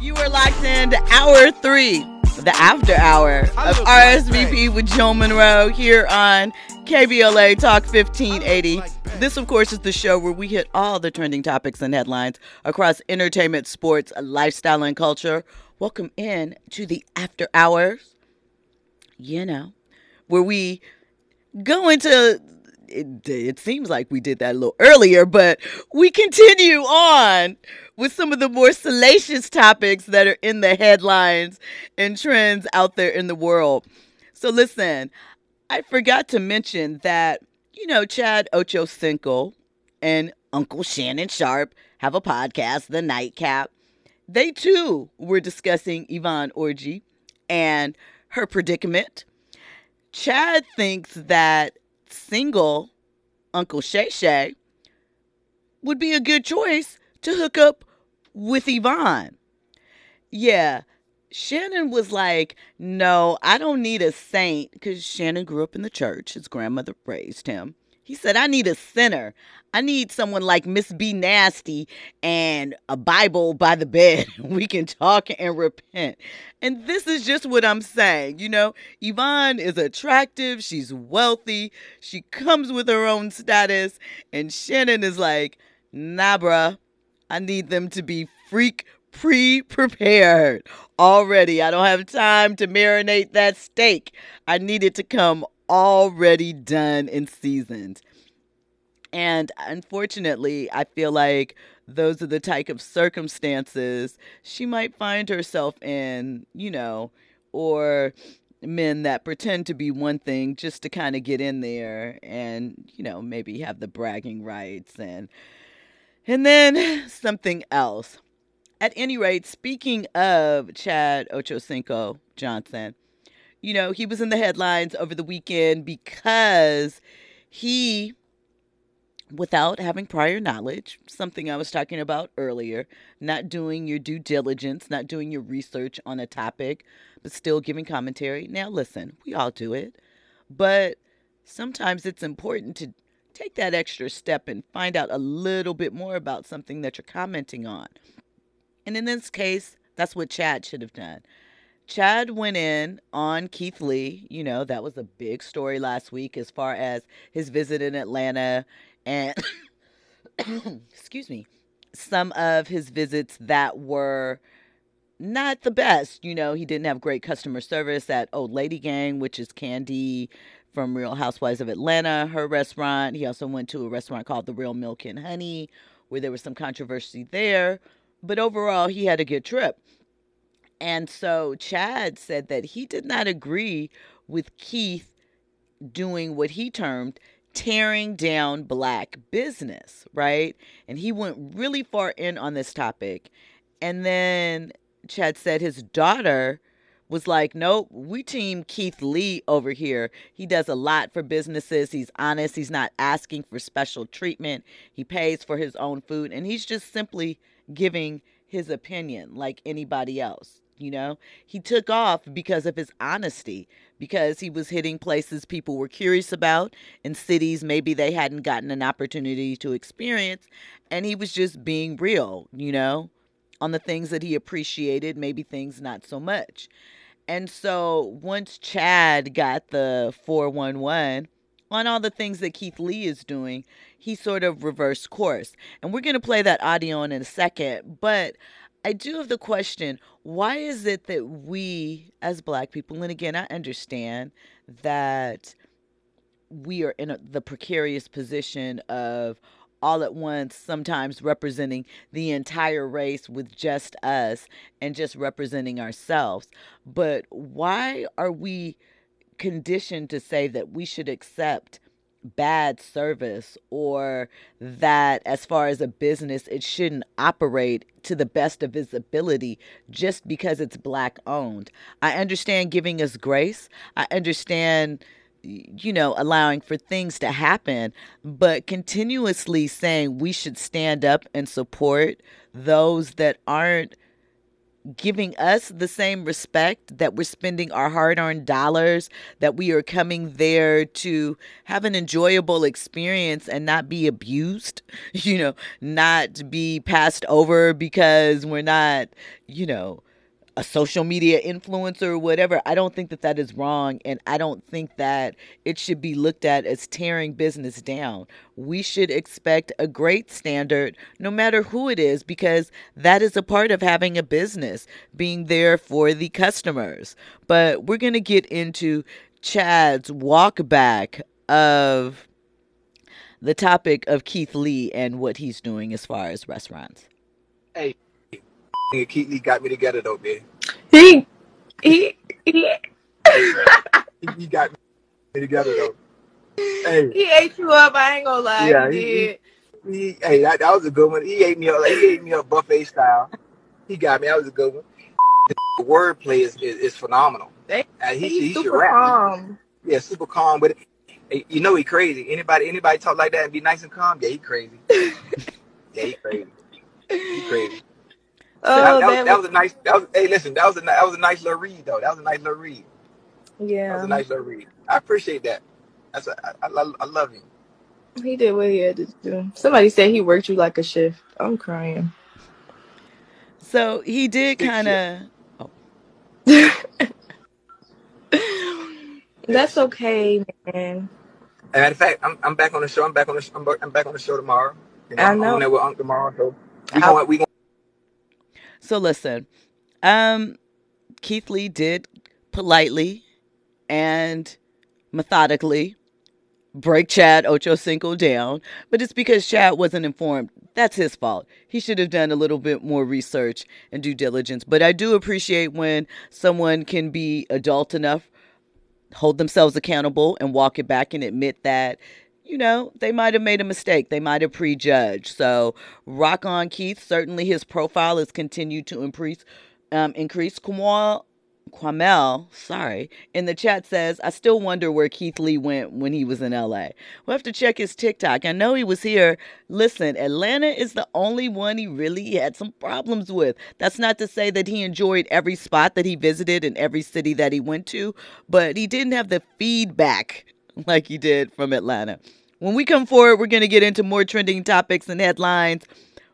You are locked into hour three, the after hour of RSVP with Jill Monroe here on KBLA Talk 1580. This, of course, is the show where we hit all the trending topics and headlines across entertainment, sports, lifestyle, and culture. Welcome in to the after hours, you know, where we go into it, it, seems like we did that a little earlier, but we continue on with some of the more salacious topics that are in the headlines and trends out there in the world. So, listen, I forgot to mention that, you know, Chad Ochocinco and Uncle Shannon Sharpe have a podcast, The Nightcap. They too were discussing Yvonne Orji and her predicament. Chad thinks that single Uncle Shay Shay would be a good choice to hook up with Yvonne. Yeah, Shannon was like, No, I don't need a saint because Shannon grew up in the church. His grandmother raised him. He said, I need a sinner. I need someone like Miss B Nasty and a Bible by the bed. we can talk and repent. And this is just what I'm saying. You know, Yvonne is attractive. She's wealthy. She comes with her own status. And Shannon is like, nah, bruh. I need them to be freak pre prepared already. I don't have time to marinate that steak. I need it to come already done and seasoned. And unfortunately, I feel like those are the type of circumstances she might find herself in, you know, or men that pretend to be one thing just to kind of get in there and, you know, maybe have the bragging rights and and then something else. At any rate, speaking of Chad Ochocinco Johnson, you know, he was in the headlines over the weekend because he, without having prior knowledge, something I was talking about earlier, not doing your due diligence, not doing your research on a topic, but still giving commentary. Now, listen, we all do it, but sometimes it's important to take that extra step and find out a little bit more about something that you're commenting on. And in this case, that's what Chad should have done. Chad went in on Keith Lee. You know, that was a big story last week as far as his visit in Atlanta and, excuse me, some of his visits that were not the best. You know, he didn't have great customer service at Old Lady Gang, which is Kandi from Real Housewives of Atlanta, her restaurant. He also went to a restaurant called The Real Milk and Honey, where there was some controversy there. But overall, he had a good trip. And so Chad said that he did not agree with Keith doing what he termed tearing down black business, right? And he went really far in on this topic. And then Chad said his daughter was like, nope, we team Keith Lee over here. He does a lot for businesses. He's honest. He's not asking for special treatment. He pays for his own food. And he's just simply giving his opinion like anybody else. You know, he took off because of his honesty, because he was hitting places people were curious about in cities maybe they hadn't gotten an opportunity to experience. And he was just being real, you know, on the things that he appreciated, maybe things not so much. And so once Chad got the 411 on all the things that Keith Lee is doing, he sort of reversed course. And we're going to play that audio in a second. But I do have the question why is it that we, as Black people, and again, I understand that we are in a, the precarious position of all at once, sometimes representing the entire race with just us and just representing ourselves. But why are we conditioned to say that we should accept bad service or that as far as a business it shouldn't operate to the best of its ability just because it's black owned. I understand giving us grace. I understand you know, allowing for things to happen, but continuously saying we should stand up and support those that aren't giving us the same respect that we're spending our hard earned dollars, that we are coming there to have an enjoyable experience and not be abused, you know, not be passed over because we're not, you know, a social media influencer or whatever. I don't think that that is wrong. And I don't think that it should be looked at as tearing business down. We should expect a great standard no matter who it is, because that is a part of having a business, being there for the customers. But we're going to get into Chad's walk back of the topic of Keith Lee and what he's doing as far as restaurants. Hey, Keith Lee got me together though, man. He he he He got me together though. Hey, he ate you up. I ain't gonna lie. yeah, He he, he, he hey, that, that was a good one. He ate me up like he ate me up buffet style. He got me. That was a good one. The wordplay is, is, is phenomenal. They, And he, he's he should super rap. calm. Yeah, super calm. But you know he crazy. Anybody anybody talk like that and be nice and calm? Yeah, he crazy. Yeah, he crazy. He crazy. Oh, that, that, was, that that was was a nice. That was hey, listen. That was a ni- that was a nice little read though. That was a nice little read. That was yeah. a nice little read. I appreciate that. That's a, I, I, I love you. He did what he had to do. Somebody said he worked you like a shift. I'm crying. So he did Big kind shit. of. Oh, That's okay, man. And matter of fact, I'm I'm back on the show. I'm back on the sh- I'm, back- I'm back on the show tomorrow. You know, I I'm on know. there with Unc tomorrow. So we I, going we going So listen, um, Keith Lee did politely and methodically break Chad Ochocinco down, but it's because Chad wasn't informed. That's his fault. He should have done a little bit more research and due diligence. But I do appreciate when someone can be adult enough, hold themselves accountable, and walk it back and admit that, you know, they might have made a mistake. They might have prejudged. So rock on, Keith. Certainly his profile has continued to increase. Um, increase. Kamal Quamel, sorry, in the chat says, I still wonder where Keith Lee went when he was in LA. We'll have to check his TikTok. I know he was here. Listen, Atlanta is the only one he really had some problems with. That's not to say that he enjoyed every spot that he visited and every city that he went to, but he didn't have the feedback like he did from Atlanta. When we come forward, we're going to get into more trending topics and headlines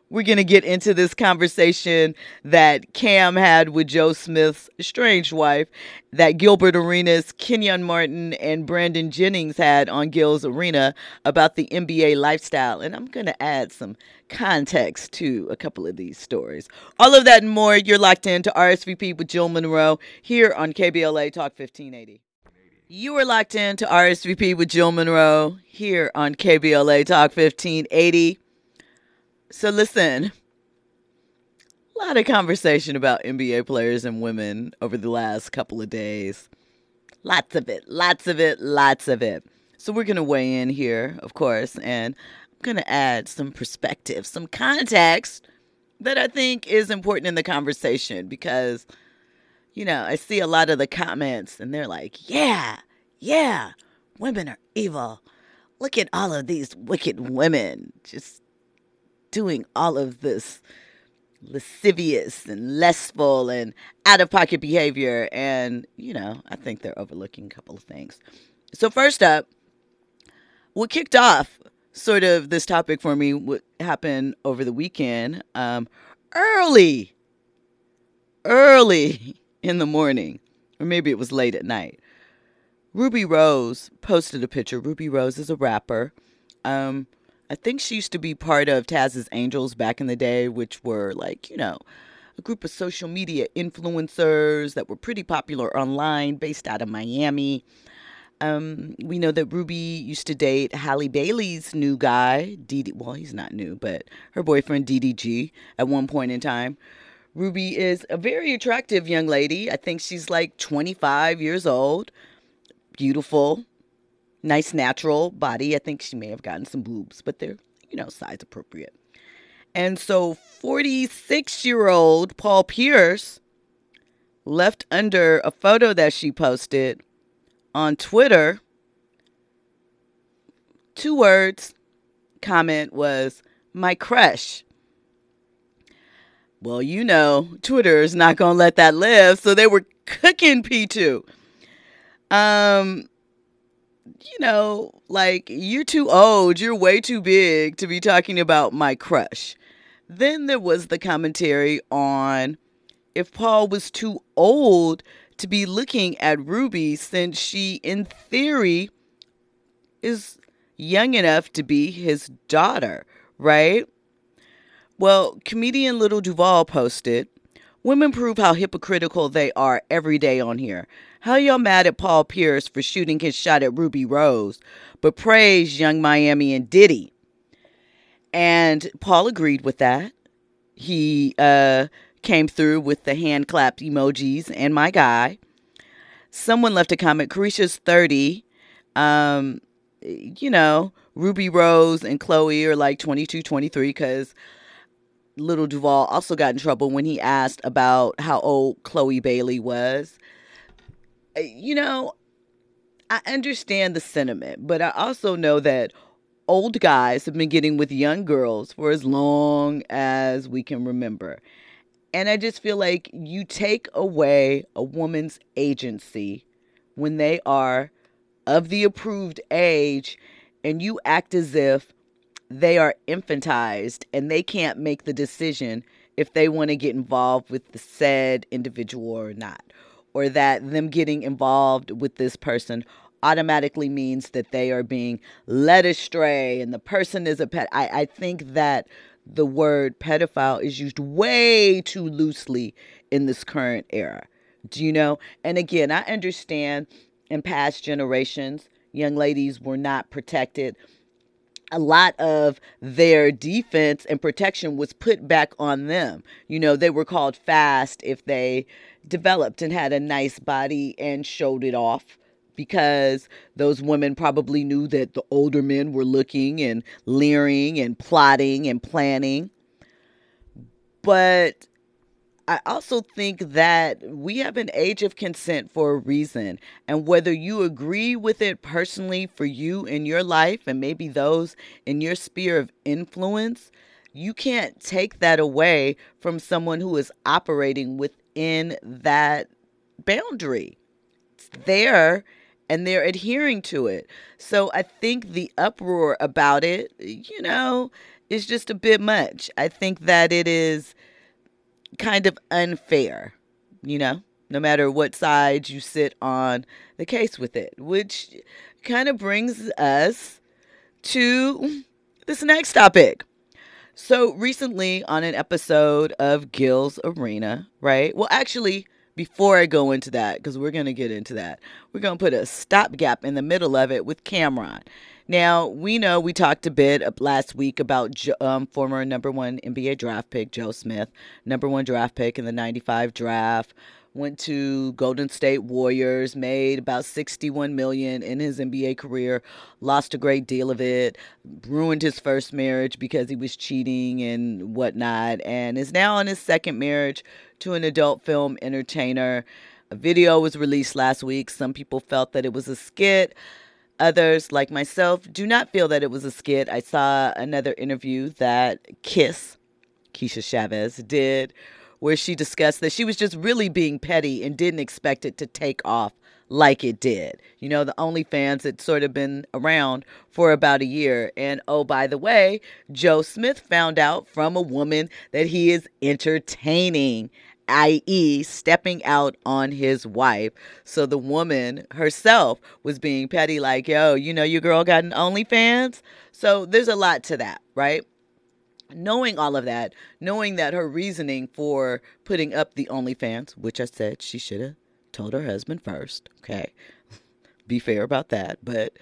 we're going to get into this conversation that Cam had with Joe Smith's estranged wife, that Gilbert Arenas, Kenyon Martin, and Brandon Jennings had on Gil's Arena about the NBA lifestyle. And I'm going to add some context to a couple of these stories. All of that and more, you're locked into RSVP with Jill Monroe here on KBLA Talk 1580. You are locked in to RSVP with Jill Monroe here on KBLA Talk 1580. So listen, a lot of conversation about NBA players and women over the last couple of days. Lots of it, lots of it, lots of it. So we're going to weigh in here, of course, and I'm going to add some perspective, some context that I think is important in the conversation because, you know, I see a lot of the comments and they're like, yeah, yeah, women are evil. Look at all of these wicked women just doing all of this lascivious and lustful and out of pocket behavior. And, you know, I think they're overlooking a couple of things. So, first up, what kicked off sort of this topic for me what happened over the weekend um, early, early in the morning, or maybe it was late at night. Ruby Rose posted a picture. Ruby Rose is a rapper. Um, I think she used to be part of Taz's Angels back in the day, which were like, you know, a group of social media influencers that were pretty popular online, based out of Miami. Um, we know that Ruby used to date Halle Bailey's new guy, DD. Well, he's not new, but her boyfriend DDG at one point in time. Ruby is a very attractive young lady. I think she's like 25 years old, beautiful, nice natural body. I think she may have gotten some boobs, but they're, you know, size appropriate. And so 46 year old Paul Pierce left under a photo that she posted on Twitter. Two words comment was my crush. Well, you know, Twitter is not going to let that live, so they were cooking P2. Um, you know, like you're too old, you're way too big to be talking about my crush. Then there was the commentary on if Paul was too old to be looking at Ruby since she, in theory, is young enough to be his daughter, right? Well, comedian Lil Duval posted, Women prove how hypocritical they are every day on here. How y'all mad at Paul Pierce for shooting his shot at Ruby Rose, but praise Yung Miami and Diddy? And Paul agreed with that. He uh, came through with the hand clap emojis and my guy. Someone left a comment. Caresha's 30. Um, you know, Ruby Rose and Chloe are like 22, 23 because Lil Duval also got in trouble when he asked about how old Chloe Bailey was. Uh, you know, I understand the sentiment, but I also know that old guys have been getting with young girls for as long as we can remember. And I just feel like you take away a woman's agency when they are of the approved age and you act as if they are infantized and they can't make the decision if they want to get involved with the said individual or not, or that them getting involved with this person automatically means that they are being led astray and the person is a pet. I, I think that the word pedophile is used way too loosely in this current era. Do you know? And again, I understand in past generations, young ladies were not protected a lot of their defense and protection was put back on them. You know, they were called fast if they developed and had a nice body and showed it off because those women probably knew that the older men were looking and leering and plotting and planning. But I also think that we have an age of consent for a reason. And whether you agree with it personally for you in your life and maybe those in your sphere of influence, you can't take that away from someone who is operating within that boundary. It's there and they're adhering to it. So I think the uproar about it, you know, is just a bit much. I think that it is kind of unfair, you know, no matter what side you sit on the case with it, which kind of brings us to this next topic. So, recently on an episode of Gil's Arena, right? Well, actually, before I go into that, because we're going to get into that, we're going to put a stopgap in the middle of it with Cam'ron. Now, we know we talked a bit last week about um, former number one NBA draft pick Joe Smith, number one draft pick in the 95 draft. Went to Golden State Warriors, made about 61 million in his NBA career, lost a great deal of it, ruined his first marriage because he was cheating and whatnot, and is now on his second marriage to an adult film entertainer. A video was released last week. Some people felt that it was a skit. Others, like myself, do not feel that it was a skit. I saw another interview that Kiss, Keisha Chavez, did where she discussed that she was just really being petty and didn't expect it to take off like it did. You know, the OnlyFans had sort of been around for about a year. And oh, by the way, Joe Smith found out from a woman that he is entertaining i.e., stepping out on his wife. So the woman herself was being petty, like, yo, you know, your girl got an OnlyFans. So there's a lot to that, right? Knowing all of that, knowing that her reasoning for putting up the OnlyFans, which I said she should have told her husband first, okay? Be fair about that. But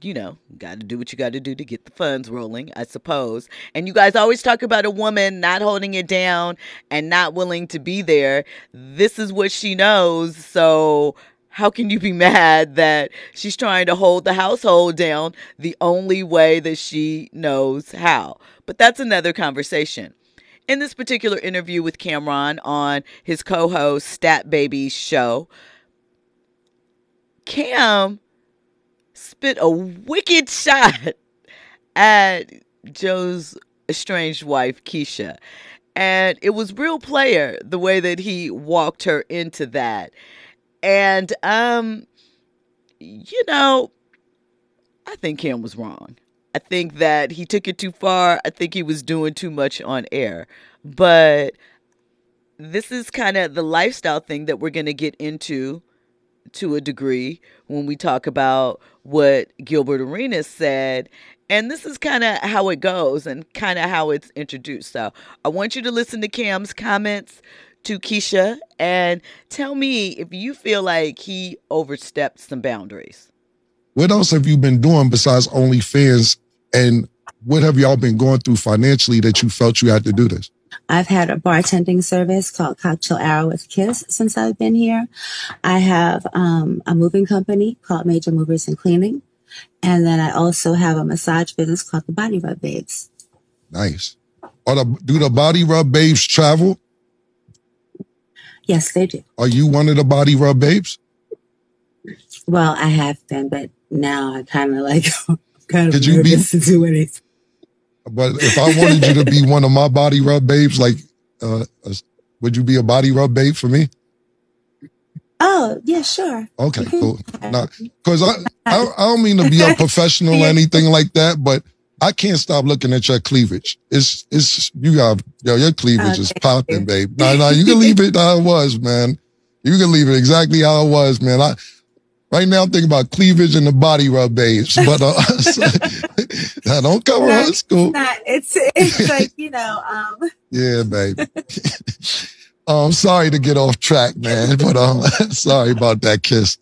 you know, got to do what you got to do to get the funds rolling, I suppose. And you guys always talk about a woman not holding it down and not willing to be there. This is what she knows. So, how can you be mad that she's trying to hold the household down the only way that she knows how? But that's another conversation. In this particular interview with Cam'ron on his co host Stat Baby's show, Cam spit a wicked shot at Joe's estranged wife, Keisha. And it was real player the way that he walked her into that. And um you know, I think Cam was wrong. I think that he took it too far. I think he was doing too much on air. But this is kind of the lifestyle thing that we're going to get into to a degree when we talk about what Gilbert Arenas said. And this is kind of how it goes and kind of how it's introduced. So I want you to listen to Cam's comments to Keisha and tell me if you feel like he overstepped some boundaries. What else have you been doing besides OnlyFans? And what have y'all been going through financially that you felt you had to do this? I've had a bartending service called Cocktail Hour with Kiss since I've been here. I have um, a moving company called Major Movers and Cleaning. And then I also have a massage business called the Body Rub Babes. Nice. Are the, do the Body Rub Babes travel? Yes, they do. Are you one of the Body Rub Babes? Well, I have been, but now I kind of like kind of you be- nervous to do anything. But if I wanted you to be one of my Body Rub Babes, like, uh, would you be a Body Rub Babe for me? Oh, yeah, sure. Okay, Mhm. cool. Because I, I I don't mean to be unprofessional or anything like that, but I can't stop looking at your cleavage. It's it's you got yo your cleavage is popping, babe. No, no, you can leave it how it was, man. You can leave it exactly how it was, man. I right now I'm thinking about cleavage and the body rub babes, but uh, I don't cover No, high school. Not, it's it's like you know, um, Yeah, baby. oh, I'm sorry to get off track, man, but um, sorry about that kiss.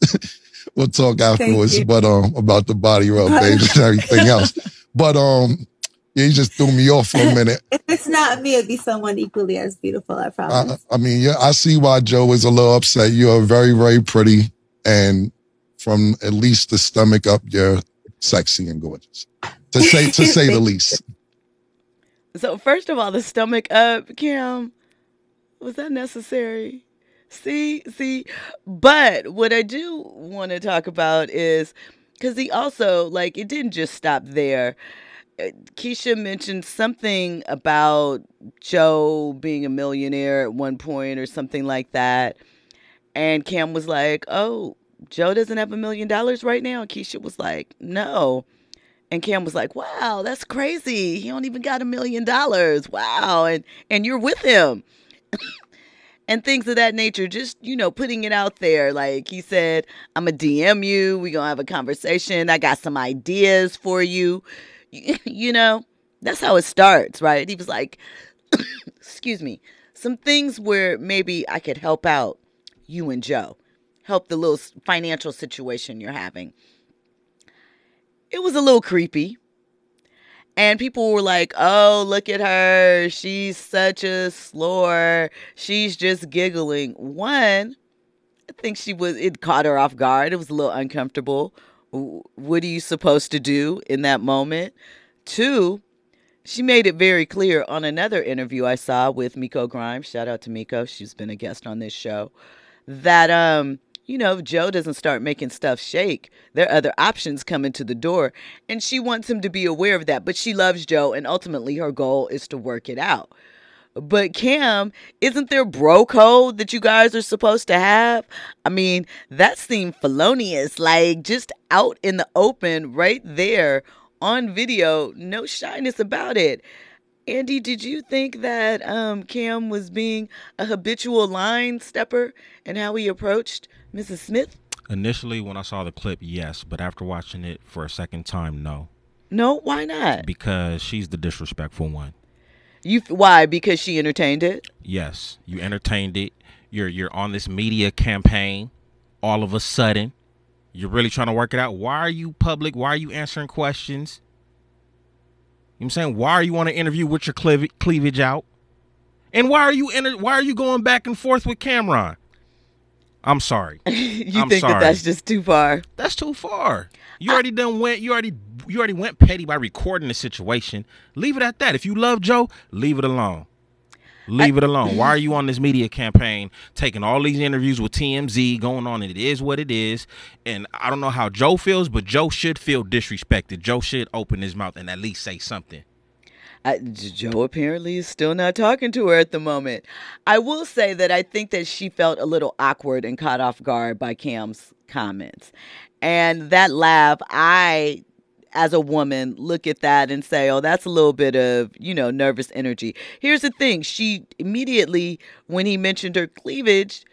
we'll talk afterwards, but um, about the body rub, baby, and everything else. But um, yeah, you just threw me off for a minute. if it's not me, it'd be someone equally as beautiful. I I. I mean, yeah, I see why Joe is a little upset. You are very, very pretty, and from at least the stomach up, you're sexy and gorgeous, to say to say the least. So first of all, the stomach up, Kim, was that necessary? See, see, but what I do want to talk about is because he also like it didn't just stop there. Uh, Keisha mentioned something about Joe being a millionaire at one point or something like that, and Cam was like, "Oh, Joe doesn't have a million dollars right now." And Keisha was like, "No." And Cam was like, "Wow, that's crazy. He don't even got a million dollars. Wow." And and you're with him. and things of that nature, just, you know, putting it out there. Like he said, I'm to DM you. We're going to have a conversation. I got some ideas for you. You know, that's how it starts, right? He was like, excuse me, some things where maybe I could help out you and Joe, help the little financial situation you're having. It was a little creepy. And people were like, oh, look at her. She's such a slore. She's just giggling. One, I think she was, it caught her off guard. It was a little uncomfortable. What are you supposed to do in that moment? Two, she made it very clear on another interview I saw with Miko Grimes. Shout out to Miko. She's been a guest on this show. That, um, you know, if Joe doesn't start making stuff shake, there are other options coming to the door. And she wants him to be aware of that. But she loves Joe, and ultimately her goal is to work it out. But Cam, isn't there bro code that you guys are supposed to have? I mean, that seemed felonious, like just out in the open, right there on video, no shyness about it. Andy, did you think that um, Cam was being a habitual line stepper and how he approached Mrs. Smith? Initially, when I saw the clip, yes, but after watching it for a second time, no, No, why not? because she's the disrespectful one. You why? Because she entertained it. Yes, you entertained it. You're you're on this media campaign. All of a sudden, you're really trying to work it out. Why are you public? Why are you answering questions? You know what I'm saying? Why are you on an interview with your cleav- cleavage out? And why are you in why are you going back and forth with Cam'ron? I'm sorry. you I'm think that that's just too far? That's too far. You already done went. You already you already went petty by recording the situation. Leave it at that. If you love Joe, leave it alone. Leave it alone. Why are you on this media campaign taking all these interviews with TMZ going on? It is what it is. And I don't know how Joe feels, but Joe should feel disrespected. Joe should open his mouth and at least say something. I, Joe apparently is still not talking to her at the moment. I will say that I think that she felt a little awkward and caught off guard by Cam's comments. And that laugh, I as a woman look at that and say, oh, that's a little bit of, you know, nervous energy. Here's the thing she immediately, when he mentioned her cleavage,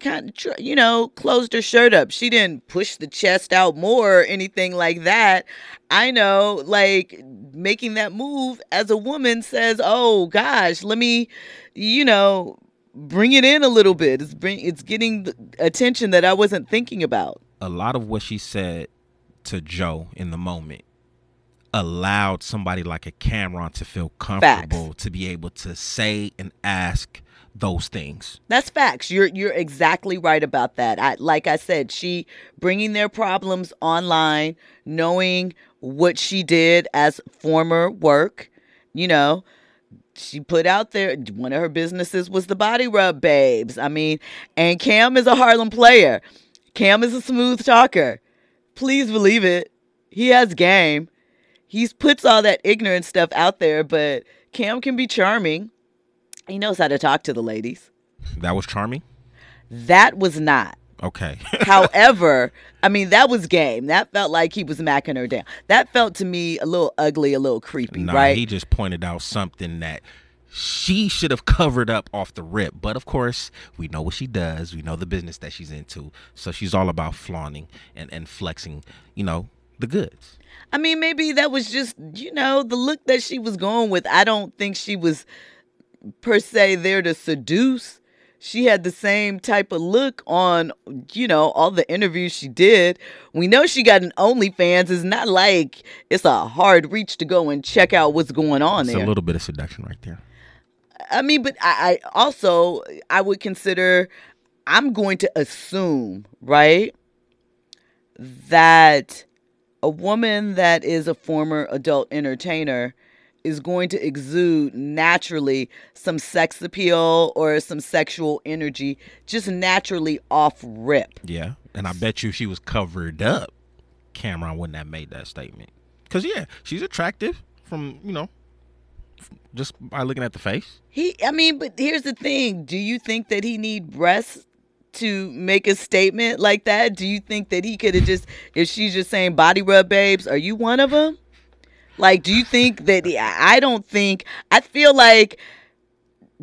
kind of, you know, closed her shirt up. She didn't push the chest out more or anything like that. I know, like, making that move as a woman says, oh gosh, let me, you know, bring it in a little bit. It's bring, it's getting attention that I wasn't thinking about. A lot of what she said to Joe in the moment allowed somebody like a Cam'ron to feel comfortable Facts. to be able to say and ask those things. That's facts. You're you're exactly right about that. I like I said, she bringing their problems online, knowing what she did as former work, you know, she put out there one of her businesses was the body rub babes. I mean, and Cam is a Harlem player. Cam is a smooth talker. Please believe it. He has game. He puts all that ignorant stuff out there, but Cam can be charming. He knows how to talk to the ladies. That was charming? That was not. Okay. However, I mean that was game. That felt like he was macking her down. That felt to me a little ugly, a little creepy, nah, right? he just pointed out something that she should have covered up off the rip. But of course, we know what she does. We know the business that she's into. So she's all about flaunting and, and flexing, you know, the goods. I mean, maybe that was just, you know, the look that she was going with. I don't think she was per se there to seduce. She had the same type of look on, you know, all the interviews she did. We know she got an OnlyFans. It's not like it's a hard reach to go and check out what's going on It's there. a little bit of seduction right there. I mean, but I, I also I would consider I'm going to assume, right, that a woman that is a former adult entertainer is going to exude naturally some sex appeal or some sexual energy just naturally off rip. Yeah. And I bet you if she was covered up, Cam'ron wouldn't have made that statement. Because, yeah, she's attractive from, you know, just by looking at the face. He I mean, but here's the thing. Do you think that he need breasts to make a statement like that? Do you think that he could have just if she's just saying body rub babes, are you one of them? Like, do you think that I don't think I feel like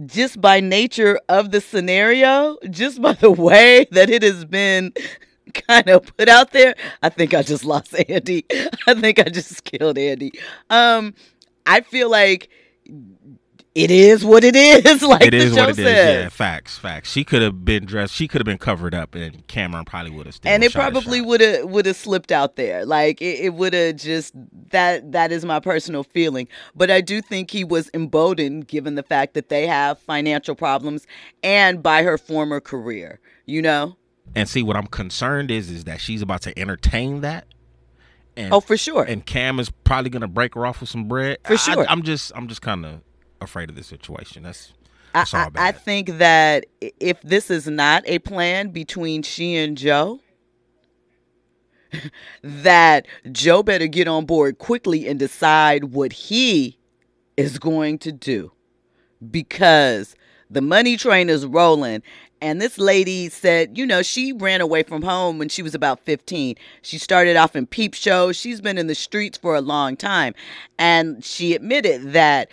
just by nature of the scenario, just by the way that it has been kind of put out there, I think I just lost Andy. I think I just killed Andy. Um, I feel like it is what it is. Like it the show what it is. Yeah, facts, facts. She could have been dressed. She could have been covered up, and Cam'ron probably would have and it probably would have would have slipped out there like it, it would have just that that is my personal feeling but i do think he was emboldened given the fact that they have financial problems and by her former career you know And see, what I'm concerned is, is that she's about to entertain that. And, oh for sure and Cam is probably gonna break her off with some bread. For I- sure. I, am just, I'm just kind of afraid of this situation. That's, I, that's all I, I think that if this is not a plan between she and joe that joe better get on board quickly and decide what he is going to do because the money train is rolling. And this lady said, you know, she ran away from home when she was about 15. She started off in peep shows. She's been in the streets for a long time. And she admitted that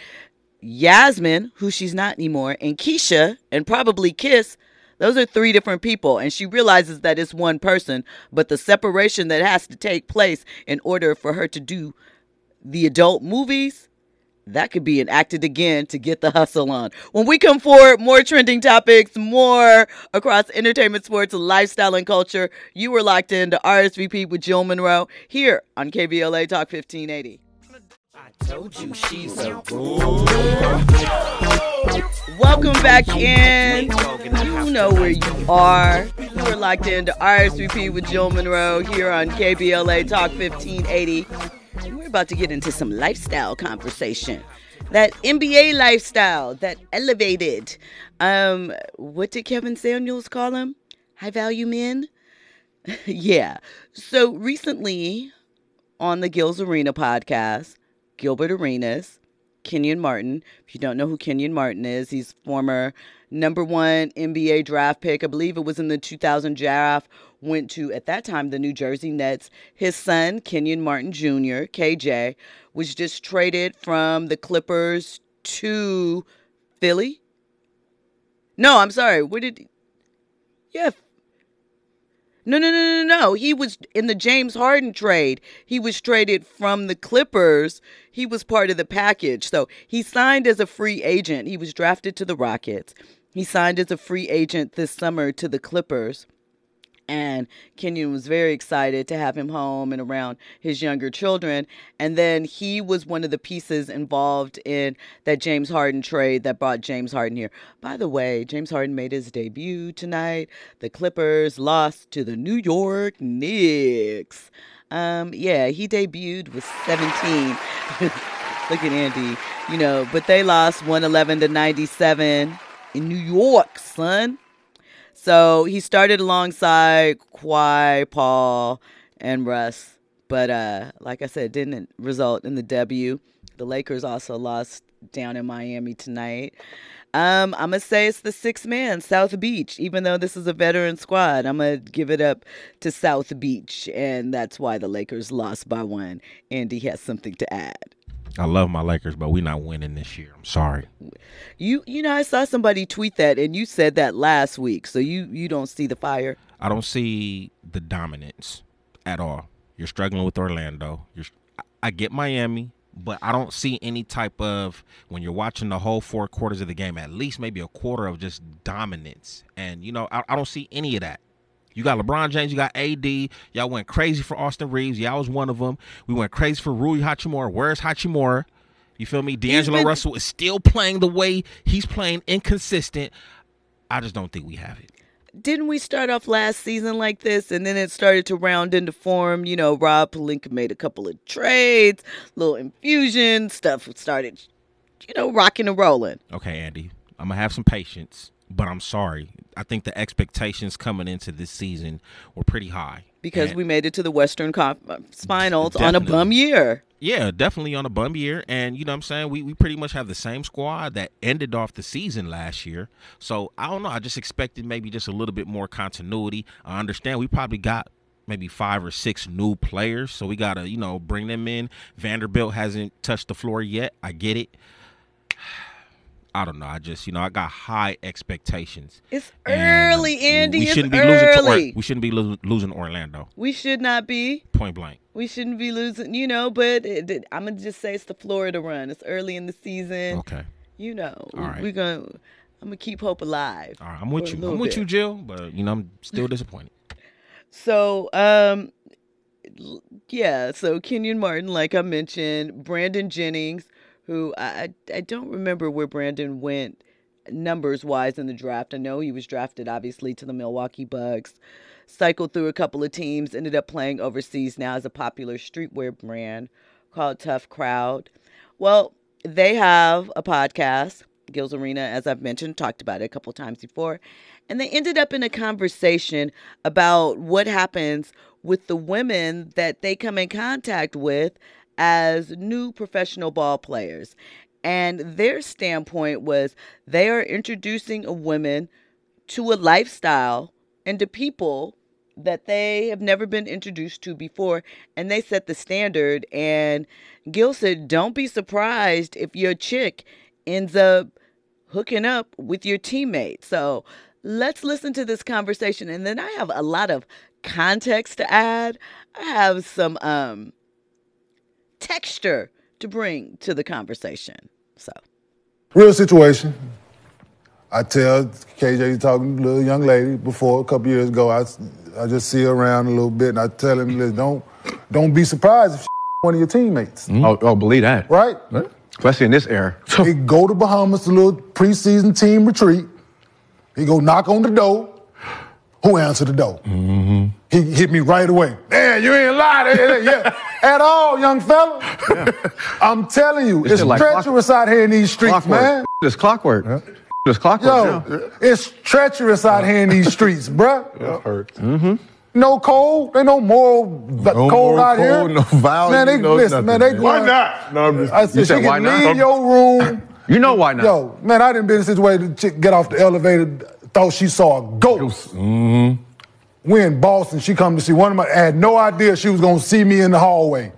Yasmin, who she's not anymore, and Keisha, and probably Kiss, those are three different people. And she realizes that it's one person, but the separation that has to take place in order for her to do the adult movies that could be enacted again to get the hustle on. When we come forward, more trending topics, more across entertainment, sports, lifestyle, and culture. You were locked into RSVP with Jill Monroe here on KBLA Talk 1580. I Told you she's a Welcome back in. You know where you are. You are locked into RSVP with Jill Monroe here on KBLA Talk 1580. We're about to get into some lifestyle conversation. That NBA lifestyle, that elevated. Um, what did Kevin Samuels call him? High value men? yeah. So recently on the Gil's Arena podcast, Gilbert Arenas Kenyon Martin. If you don't know who Kenyon Martin is, he's former number one NBA draft pick. I believe it was in the 2000 draft. Went to, at that time, the New Jersey Nets. His son, Kenyon Martin Jr., KJ, was just traded from the Clippers to Philly. No, I'm sorry. Where did. Yeah, no, no, no, no, no. He was in the James Harden trade. He was traded from the Clippers. He was part of the package. So he signed as a free agent. He was drafted to the Rockets. He signed as a free agent this summer to the Clippers. And Kenyon was very excited to have him home and around his younger children. And then he was one of the pieces involved in that James Harden trade that brought James Harden here. By the way, James Harden made his debut tonight. The Clippers lost to the New York Knicks. Um, yeah, he debuted with 17. Look at Andy, you know, but they lost 111 to 97 in New York, son. So he started alongside Kawhi, Paul, and Russ. But uh, like I said, didn't result in the W. The Lakers also lost down in Miami tonight. Um, I'm gonna say it's the six man, South Beach. Even though this is a veteran squad, I'm gonna give it up to South Beach, and that's why the Lakers lost by one. Andy has something to add. I love my Lakers, but we're not winning this year. I'm sorry. You you know I saw somebody tweet that and you said that last week. So you you don't see the fire? I don't see the dominance at all. You're struggling with Orlando. You're I get Miami, but I don't see any type of when you're watching the whole four quarters of the game, at least maybe a quarter of just dominance. And you know, I, I don't see any of that. You got LeBron James, you got AD. Y'all went crazy for Austin Reaves. Y'all was one of them. We went crazy for Rui Hachimura. Where's Hachimura? You feel me? D'Angelo been- Russell is still playing the way he's playing, inconsistent. I just don't think we have it. Didn't we start off last season like this and then it started to round into form? You know, Rob Pelinka made a couple of trades, little infusion, stuff started, you know, rocking and rolling. Okay, Andy. I'm going to have some patience but I'm sorry. I think the expectations coming into this season were pretty high because and we made it to the Western Conference uh, Finals on a bum year. Yeah, definitely on a bum year, and you know what I'm saying we we pretty much have the same squad that ended off the season last year. So I don't know. I just expected maybe just a little bit more continuity. I understand we probably got maybe five or six new players, so we gotta you know bring them in. Vanderbilt hasn't touched the floor yet. I get it. I don't know. I just, you know, I got high expectations. It's early, Andy. We shouldn't be early. losing. To, we shouldn't be lo- losing Orlando. We should not be. Point blank. We shouldn't be losing. You know, but it, it, I'm gonna just say it's the Florida run. It's early in the season. Okay. You know, All right. we're gonna. I'm gonna keep hope alive. All right, I'm with you. I'm with you, Jill. But you know, I'm still disappointed. So, um, yeah. So Kenyon Martin, like I mentioned, Brandon Jennings who I I don't remember where Brandon went numbers wise in the draft. I know he was drafted obviously to the Milwaukee Bucks. Cycled through a couple of teams, ended up playing overseas now as a popular streetwear brand called Tough Crowd. Well, they have a podcast, Gil's Arena, as I've mentioned, talked about it a couple times before. And they ended up in a conversation about what happens with the women that they come in contact with as new professional ball players. And their standpoint was they are introducing a women to a lifestyle and to people that they have never been introduced to before. And they set the standard. And Gil said, Don't be surprised if your chick ends up hooking up with your teammate. So let's listen to this conversation. And then I have a lot of context to add. I have some um texture to bring to the conversation. So, real situation. I tell KJ talking to a little young lady before a couple years ago. I, I just see her around a little bit, and I tell him, Listen, don't don't be surprised if she one of your teammates. Mm-hmm. Oh, oh, believe that. Right? Especially in this era. he go to Bahamas, a little preseason team retreat. He go knock on the door. Who answered the door? Mm-hmm. He hit me right away. Man, you ain't lied yeah, at all, young fella. Yeah. I'm telling you, it's, it's like treacherous clock- out here in these streets, clockwork. man. It's clockwork. Yeah. It's clockwork. Yo, it's treacherous out here in these streets, bruh. That hurt. Mm-hmm. No cold. They no moral v- No cold moral out here. code, no value, Man, they no listen, man. They nothing, going, man. Why not? No, I'm just- I said, You she said can why not? leave your room. You know why not? Yo, man, I didn't been in a situation. to get off the elevator, thought she saw a ghost. Mm-hmm. We in Boston. She come to see one of my. I had no idea she was gonna see me in the hallway.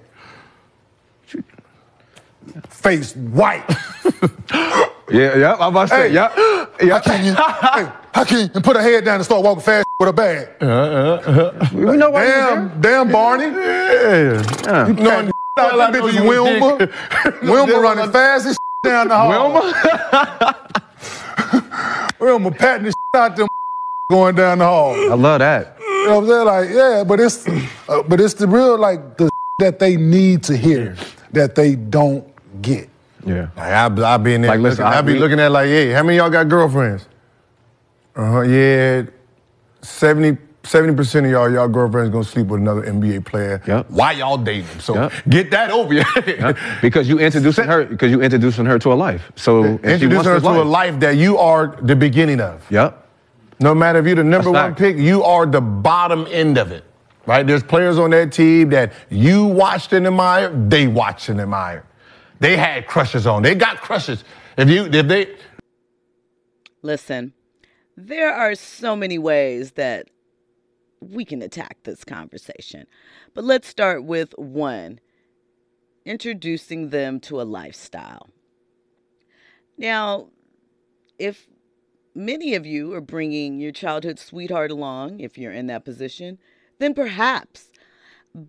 Face white. Yeah, yeah. I'm about to say, Hey. yeah, How can you? hey, how can you? And put her head down and start walking fast with a bag. Uh, uh, uh. You know why? Damn, damn, Barney. Yeah. You know, out I them know bitches Wilma. Wilma Wilma running fast as down the hall. Wilma? Wilma patting the out them going down the hall. I love that. You know what I'm saying? Like, yeah, but it's uh, but it's the real like the that they need to hear that they don't get. Yeah. Like, I, I be in there. Like, listen, looking, I, I- be we- looking at like, hey, how many of y'all got girlfriends? Uh huh. Yeah, 70 percent of y'all, y'all girlfriends gonna sleep with another NBA player. Yep. Why y'all dating them? So Yep. get that over your head. Because you introducing her, because you introducing her to a life. So and she Introduce wants her to a life. life that you are the beginning of. Yep. No matter if you're the number That's one fact. pick, you are the bottom end of it. Right? There's players on that team that you watched and admired, they watched and admired. They had crushes on. They got crushes. If you if they Listen, there are so many ways that we can attack this conversation. But let's start with one introducing them to a lifestyle. Now, if many of you are bringing your childhood sweetheart along, if you're in that position, then perhaps.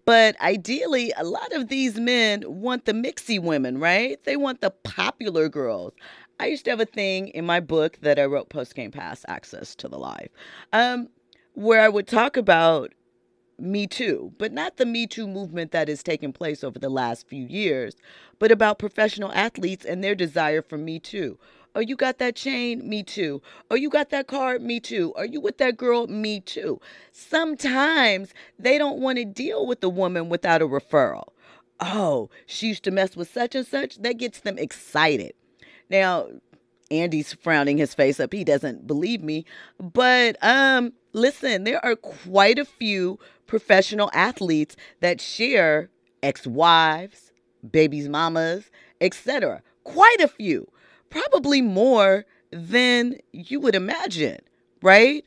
But ideally, a lot of these men want the mixy women, right? They want the popular girls. I used to have a thing in my book that I wrote post game pass access to the live, um, where I would talk about Me Too, but not the Me Too movement that has taken place over the last few years, but about professional athletes and their desire for Me Too. Oh, you got that chain? Me too. Oh, you got that car? Me too. Are you with that girl? Me too. Sometimes they don't want to deal with the woman without a referral. Oh, she used to mess with such and such. That gets them excited. Now, Andy's frowning his face up. He doesn't believe me. But um listen, there are quite a few professional athletes that share ex-wives, babies mamas, etc. Quite a few. Probably more than you would imagine, right?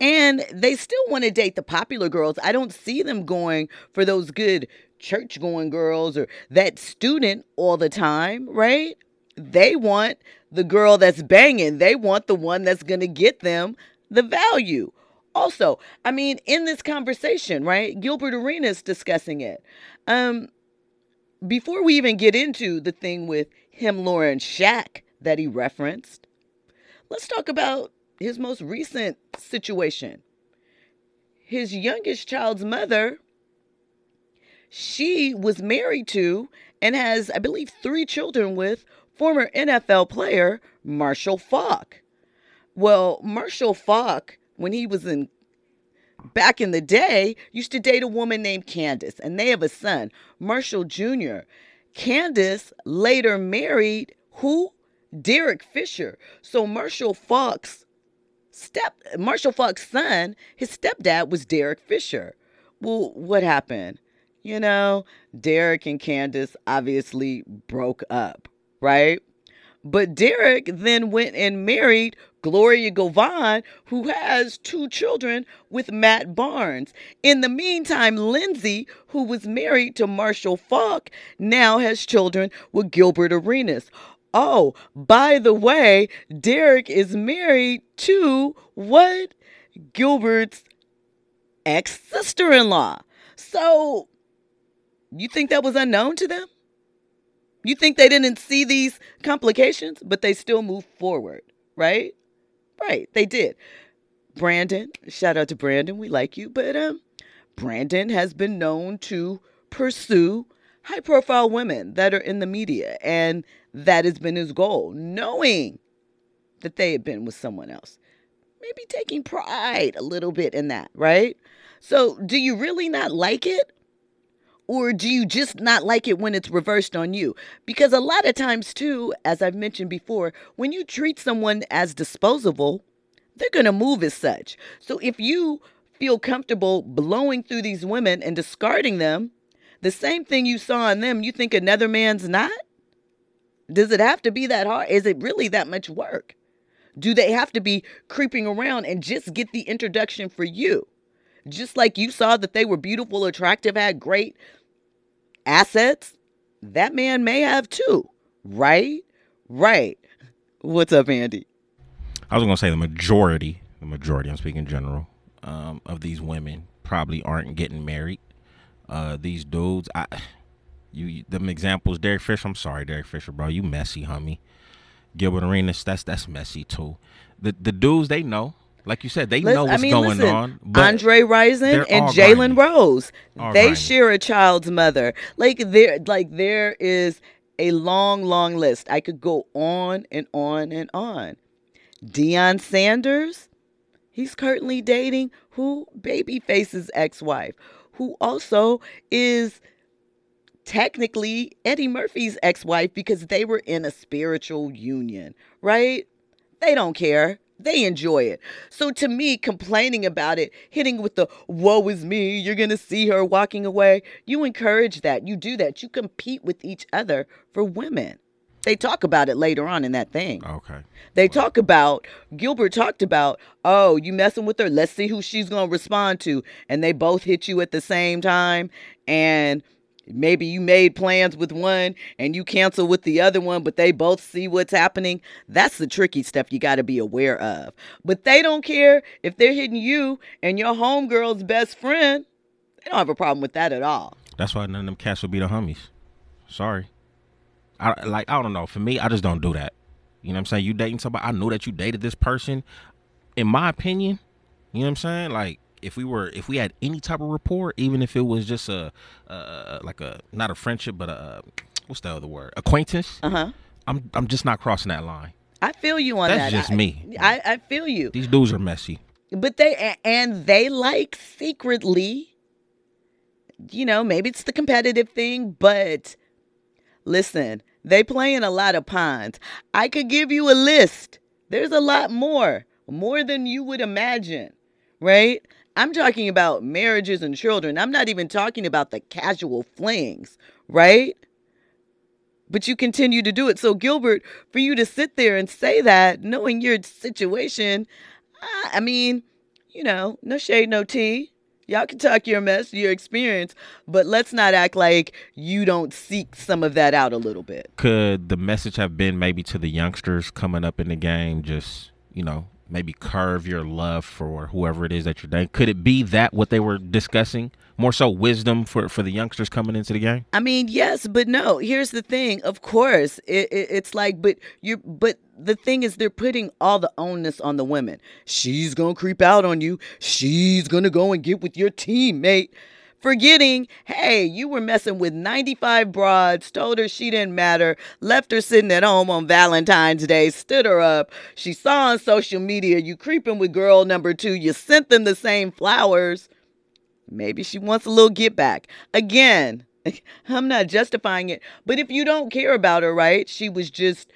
And they still want to date the popular girls. I don't see them going for those good church going girls or that student all the time, right? They want the girl that's banging. They want the one that's going to get them the value. Also, I mean, in this conversation, right? Gilbert Arenas discussing it. Um, before we even get into the thing with him, Laura and Shaq that he referenced, let's talk about his most recent situation. His youngest child's mother, she was married to and has, I believe, three children with former NFL player Marshall Faulk. Well, Marshall Faulk, when he was in back in the day, used to date a woman named Candace, and they have a son, Marshall Jr. Candace later married who? Derek Fisher. So Marshall Faulk's step Marshall Faulk's son, his stepdad was Derek Fisher. Well, what happened? You know, Derek and Candace obviously broke up, right? But Derek then went and married Gloria Govan, who has two children with Matt Barnes. In the meantime, Lindsay, who was married to Marshall Faulk, now has children with Gilbert Arenas. Oh, by the way, Derek is married to what? Gilbert's ex sister in law. So, you think that was unknown to them? You think they didn't see these complications, but they still moved forward, right? Right, they did. Brandon, shout out to Brandon, we like you, but um Brandon has been known to pursue high profile women that are in the media and that has been his goal, knowing that they had been with someone else. Maybe taking pride a little bit in that, right? So, do you really not like it? Or do you just not like it when it's reversed on you? Because a lot of times, too, as I've mentioned before, when you treat someone as disposable, they're going to move as such. So if you feel comfortable blowing through these women and discarding them, the same thing you saw in them, you think another man's not? Does it have to be that hard? Is it really that much work? Do they have to be creeping around and just get the introduction for you? Just like you saw that they were beautiful, attractive, had great assets, that man may have too. Right? Right. What's up, Andy? I was going to say the majority, the majority, I'm speaking general, um, of these women probably aren't getting married. Uh, these dudes, I, you, them examples, Derek Fisher. I'm sorry, Derek Fisher, bro. You messy, homie. Gilbert Arenas, that's that's messy too. The the dudes they know, like you said, they know what's I mean, going listen, on. but Andre Rison and Jalen. Rose, All they grimy. share a child's mother. Like there, like there is a long, long list. I could go on and on and on. Deion Sanders, he's currently dating who Babyface's ex-wife, who also is technically Eddie Murphy's ex-wife because they were in a spiritual union, right? They don't care. They enjoy it. So to me, complaining about it, hitting with the woe is me, you're going to see her walking away, you encourage that. You do that. You compete with each other for women. They talk about it later on in that thing. Okay. They talk about, Gilbert talked about, oh, you messing with her. Let's see who she's going to respond to. And they both hit you at the same time. And maybe you made plans with one and you cancel with the other one, but they both see what's happening. That's the tricky stuff you got to be aware of. But they don't care if they're hitting you and your homegirl's best friend. They don't have a problem with that at all. That's why none of them cats will be the homies. Sorry. I like I don't know. For me, I just don't do that. You know what I'm saying? You dating somebody, I know that you dated this person. In my opinion, you know what I'm saying? Like if we were if we had any type of rapport, even if it was just a uh like a not a friendship, but a what's the other word? Acquaintance. Uh huh. I'm I'm just not crossing that line. I feel you on That's that. just I- me. I, I feel you. These dudes are messy. But they and they like secretly, you know, maybe it's the competitive thing, but listen, they play in a lot of ponds. I could give you a list. There's a lot more, more than you would imagine, right? I'm talking about marriages and children. I'm not even talking about the casual flings, right? But you continue to do it. So, Gilbert, for you to sit there and say that, knowing your situation, I- mean, you know, no shade, no tea. Y'all can talk your mess, your experience, but let's not act like you don't seek some of that out a little bit. Could the message have been maybe to the youngsters coming up in the game, just you know, maybe curve your love for whoever it is that you're dating? Could it be that what they were discussing? More so wisdom for for the youngsters coming into the game? I mean, yes, but no. Here's the thing. Of course, it, it, it's like, but you're, but the thing is, they're putting all the onus on the women. She's gonna creep out on you. She's gonna go and get with your teammate. Forgetting, hey, you were messing with 95 broads, told her she didn't matter, left her sitting at home on Valentine's Day, stood her up. She saw on social media you creeping with girl number two, you sent them the same flowers. Maybe she wants a little get back. Again, I'm not justifying it, but if you don't care about her, right? She was just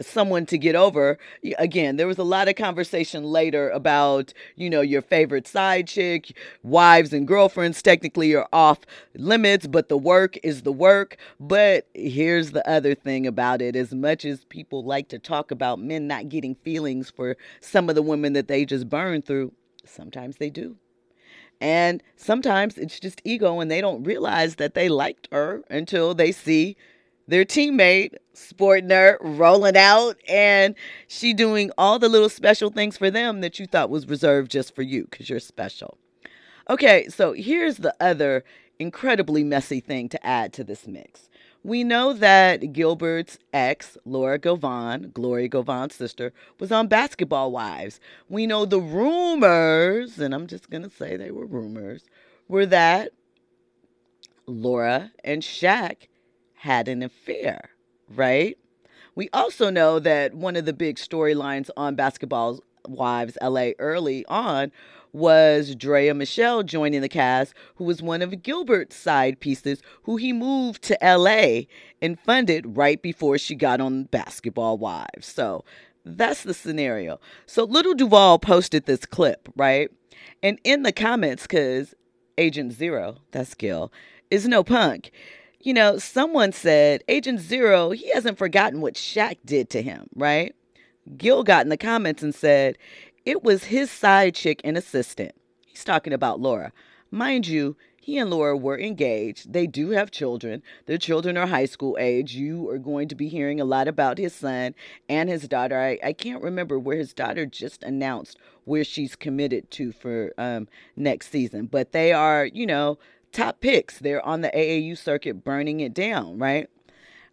someone to get over. Again, there was a lot of conversation later about, you know, your favorite side chick, wives and girlfriends technically are off limits, but the work is the work. But here's the other thing about it as much as people like to talk about men not getting feelings for some of the women that they just burn through, sometimes they do. And sometimes it's just ego, and they don't realize that they liked her until they see their teammate sporting her, rolling out, and she doing all the little special things for them that you thought was reserved just for you because you're special. Okay, so here's the other incredibly messy thing to add to this mix. We know that Gilbert's ex, Laura Govan, Gloria Govan's sister, was on Basketball Wives. We know the rumors, and I'm just going to say they were rumors, were that Laura and Shaq had an affair, right? We also know that one of the big storylines on Basketball Wives LA early on was Draya Michele joining the cast, who was one of Gilbert's side pieces, who he moved to LA and funded right before she got on Basketball Wives. So that's the scenario. So Lil Duval posted this clip, right? And in the comments, because Agent Zero, that's Gil, is no punk. You know, someone said, Agent Zero, he hasn't forgotten what Shaq did to him, right? Gil got in the comments and said, it was his side chick and assistant. He's talking about Laura. Mind you, he and Laura were engaged. They do have children. Their children are high school age. You are going to be hearing a lot about his son and his daughter. I, I can't remember where his daughter just announced where she's committed to for um, next season, but they are, you know, top picks. They're on the AAU circuit burning it down, right?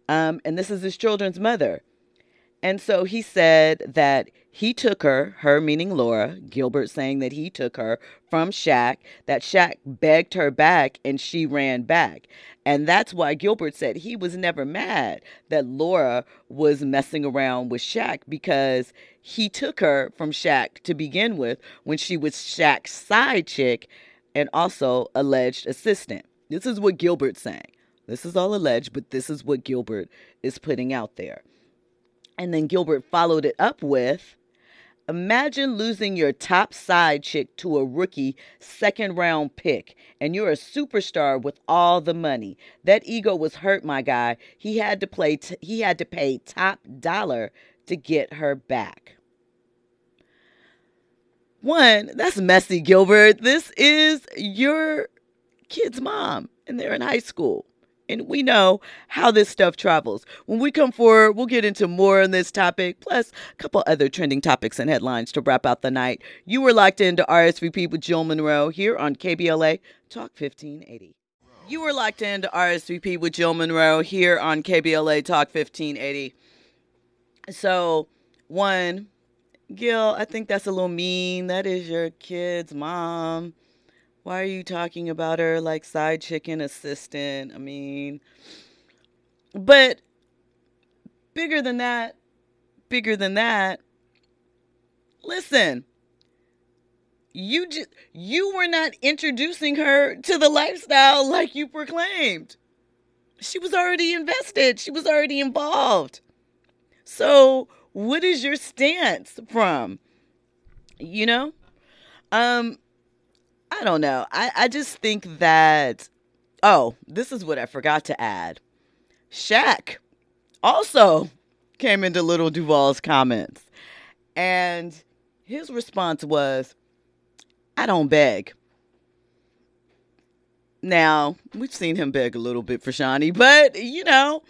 Um, and this is his children's mother. And so he said that he took her, her meaning Laura, Gilbert saying that he took her from Shaq, that Shaq begged her back and she ran back. And that's why Gilbert said he was never mad that Laura was messing around with Shaq because he took her from Shaq to begin with when she was Shaq's side chick and also alleged assistant. This is what Gilbert's saying. This is all alleged, but this is what Gilbert is putting out there. And then Gilbert followed it up with Imagine losing your top side chick to a rookie second round pick, and you're a superstar with all the money. That ego was hurt, my guy. He had to play. T- he had to pay top dollar to get her back. One, that's messy, Gilbert. This is your kid's mom, and they're in high school. And we know how this stuff travels. When we come forward, we'll get into more on this topic, plus a couple other trending topics and headlines to wrap out the night. You were locked into RSVP with Jill Monroe here on KBLA Talk 1580. You were locked into RSVP with Jill Monroe here on KBLA Talk 1580. So, one, Gil, I think that's a little mean. That is your kid's mom. Why are you talking about her like side chicken assistant? I mean, but bigger than that, bigger than that. Listen, you just you were not introducing her to the lifestyle like you proclaimed. She was already invested. She was already involved. So, what is your stance from? You know? Um I don't know. I, I just think that, oh, this is what I forgot to add. Shaq also came into Lil Duval's comments, and his response was, I don't beg. Now, we've seen him beg a little bit for Shaunie, but, you know,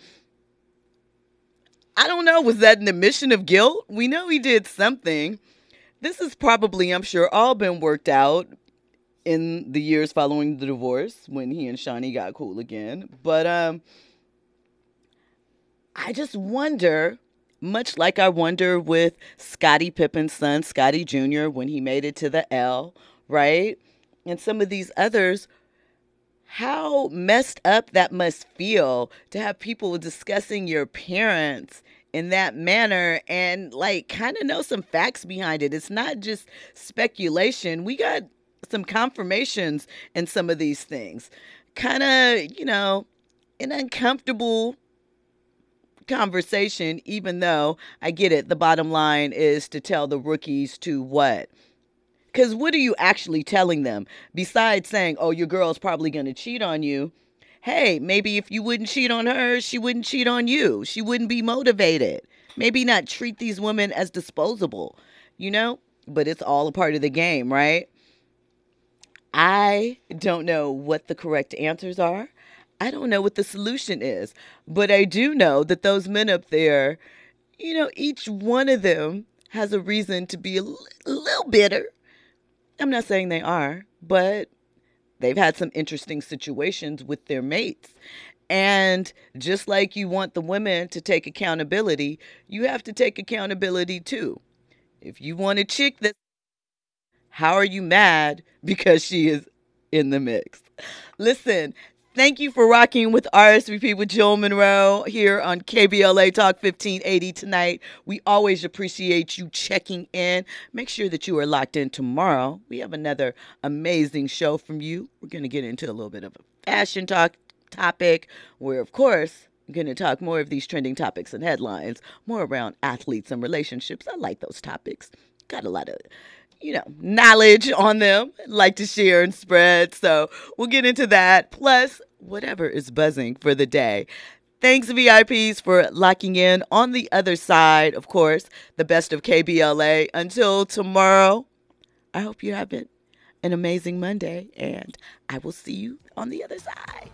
I don't know. Was that an admission of guilt? We know he did something. This is probably, I'm sure, all been worked out in the years following the divorce when he and Shaunie got cool again. But um I just wonder, much like I wonder with Scottie Pippen's son, Scottie Jr., when he made it to the L, right? And some of these others, how messed up that must feel to have people discussing your parents in that manner and like kind of know some facts behind it. It's not just speculation. We got some confirmations in some of these things. Kind of, you know, an uncomfortable conversation, even though I get it. The bottom line is to tell the rookies to what? Because what are you actually telling them? Besides saying, oh, your girl's probably going to cheat on you. Hey, maybe if you wouldn't cheat on her, she wouldn't cheat on you. She wouldn't be motivated. Maybe not treat these women as disposable, you know? But it's all a part of the game, right? I don't know what the correct answers are. I don't know what the solution is, but I do know that those men up there, you know, each one of them has a reason to be a little bitter. I'm not saying they are, but they've had some interesting situations with their mates. And just like you want the women to take accountability, you have to take accountability too. If you want a chick that how are you mad because she is in the mix? Listen, thank you for rocking with RSVP with Jill Monroe here on KBLA Talk 1580 tonight. We always appreciate you checking in. Make sure that you are locked in tomorrow. We have another amazing show from you. We're going to get into a little bit of a fashion talk topic where, of course, going to talk more of these trending topics and headlines, more around athletes and relationships. I like those topics. Got a lot of you know, knowledge on them, like to share and spread. So we'll get into that. Plus, whatever is buzzing for the day. Thanks, VIPs, for locking in on the other side. Of course, the best of KBLA. Until tomorrow, I hope you have an amazing Monday, and I will see you on the other side.